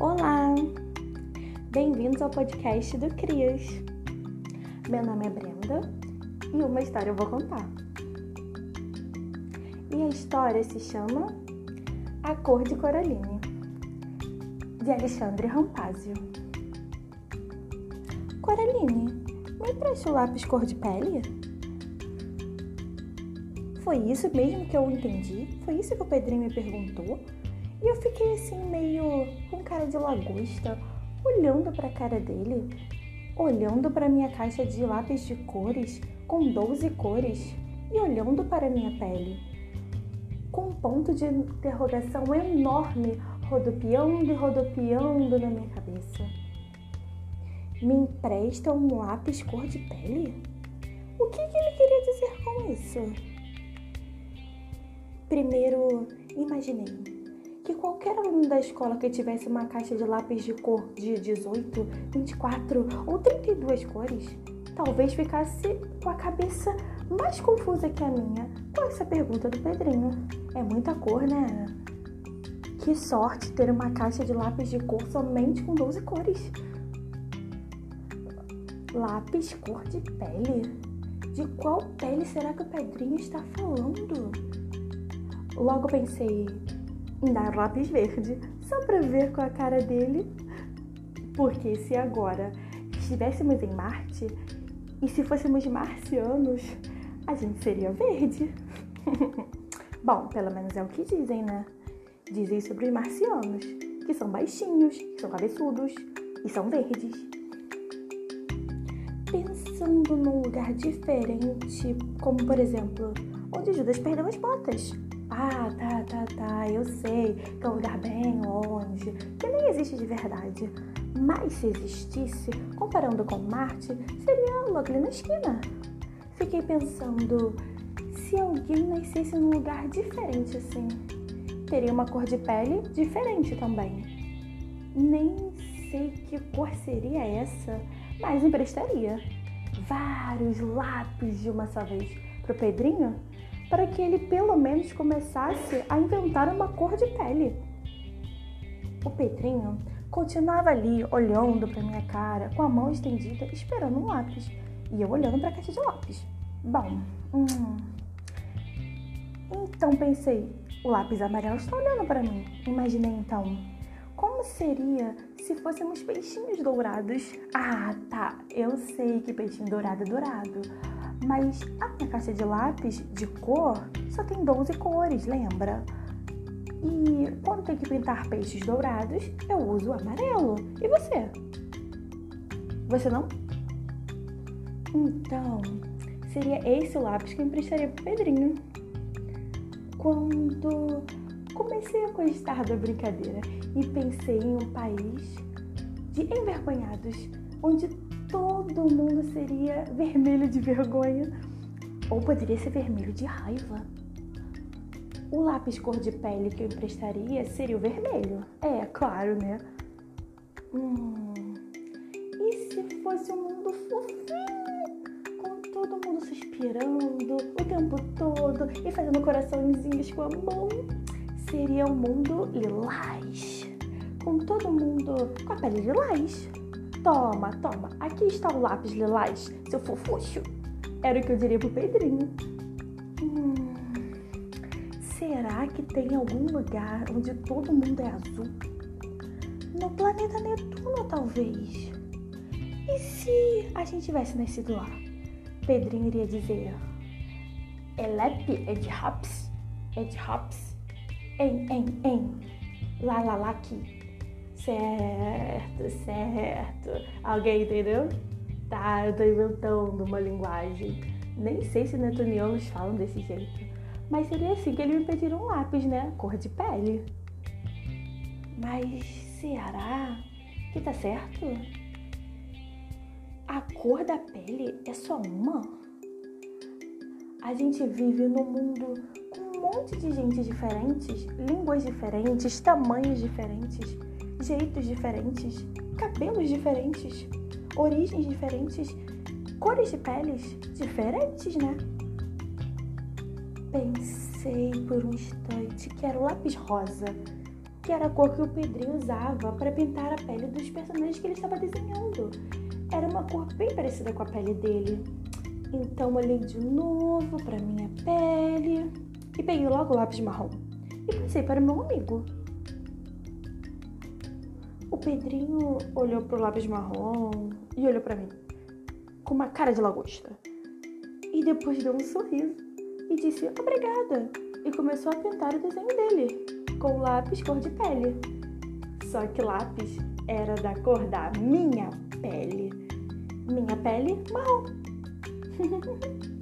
Olá! Bem-vindos ao podcast do Crias. Meu nome é Brenda e uma história eu vou contar. E a história se chama A Cor de Coraline, de Alexandre Rampazio. Coraline, me empreste o lápis cor de pele? Foi isso mesmo que eu entendi? Foi isso que o Pedrinho me perguntou? E eu fiquei assim, meio com cara de lagosta, olhando para a cara dele, olhando para minha caixa de lápis de cores, com 12 cores, e olhando para minha pele, com um ponto de interrogação enorme rodopiando e rodopiando na minha cabeça. Me empresta um lápis cor de pele? O que, que ele queria dizer com isso? Primeiro, imaginei que qualquer aluno da escola que tivesse uma caixa de lápis de cor de 18, 24 ou 32 cores, talvez ficasse com a cabeça mais confusa que a minha com essa pergunta do Pedrinho. É muita cor, né? Que sorte ter uma caixa de lápis de cor somente com 12 cores. Lápis cor de pele? De qual pele será que o Pedrinho está falando? Logo pensei dar lápis verde, só para ver com a cara dele. Porque se agora estivéssemos em Marte e se fôssemos marcianos, a gente seria verde. Bom, pelo menos é o que dizem, né? Dizem sobre os marcianos, que são baixinhos, que são cabeçudos e são verdes. Pensando num lugar diferente, como por exemplo, onde Judas perdeu as botas. Ah, tá, tá, tá, eu sei que é um lugar bem longe, que nem existe de verdade. Mas se existisse, comparando com Marte, seria logo ali na esquina. Fiquei pensando, se alguém nascesse num lugar diferente assim, teria uma cor de pele diferente também. Nem sei que cor seria essa, mas emprestaria vários lápis de uma só vez pro Pedrinho para que ele pelo menos começasse a inventar uma cor de pele. O Pedrinho continuava ali olhando para minha cara com a mão estendida, esperando um lápis, e eu olhando para a caixa de lápis. Bom, hum. então pensei, o lápis amarelo está olhando para mim. Imaginei então, como seria se fôssemos peixinhos dourados? Ah, tá, eu sei que peixinho dourado é dourado mas a minha caixa de lápis de cor só tem 12 cores, lembra? E quando tem que pintar peixes dourados, eu uso amarelo. E você? Você não? Então, seria esse o lápis que eu emprestaria pro Pedrinho. Quando comecei a gostar da brincadeira e pensei em um país de envergonhados, onde todo mundo seria vermelho de vergonha. Ou poderia ser vermelho de raiva. O lápis cor de pele que eu emprestaria seria o vermelho. É, claro, né? Hum. E se fosse um mundo fofinho? Com todo mundo suspirando o tempo todo e fazendo coraçõezinhos com a mão? Seria um mundo lilás. Com todo mundo com a pele lilás. Toma, toma, aqui está o lápis lilás, seu fofuxo. Era o que eu diria pro Pedrinho. Hum, será que tem algum lugar onde todo mundo é azul? No planeta Netuno, talvez. E se a gente tivesse nascido lá? Pedrinho iria dizer: Elep Ed Hops, Ed Hops, em, em, em, lá, lá, lá, aqui. Certo, certo. Alguém entendeu? Tá, eu tô inventando uma linguagem. Nem sei se netunianos falam desse jeito. Mas seria assim que ele me pediram um lápis, né? Cor de pele. Mas será que tá certo? A cor da pele é só uma? A gente vive num mundo monte de gente diferentes, línguas diferentes, tamanhos diferentes jeitos diferentes, cabelos diferentes, origens diferentes, cores de peles diferentes, né? Pensei por um instante que era o lápis rosa que era a cor que o Pedrinho usava para pintar a pele dos personagens que ele estava desenhando. Era uma cor bem parecida com a pele dele. Então olhei de novo para minha pele e peguei logo o lápis marrom e passei para o meu amigo. O Pedrinho olhou pro lápis marrom e olhou para mim com uma cara de lagosta. E depois deu um sorriso e disse obrigada e começou a pintar o desenho dele com lápis cor de pele. Só que lápis era da cor da minha pele. Minha pele marrom.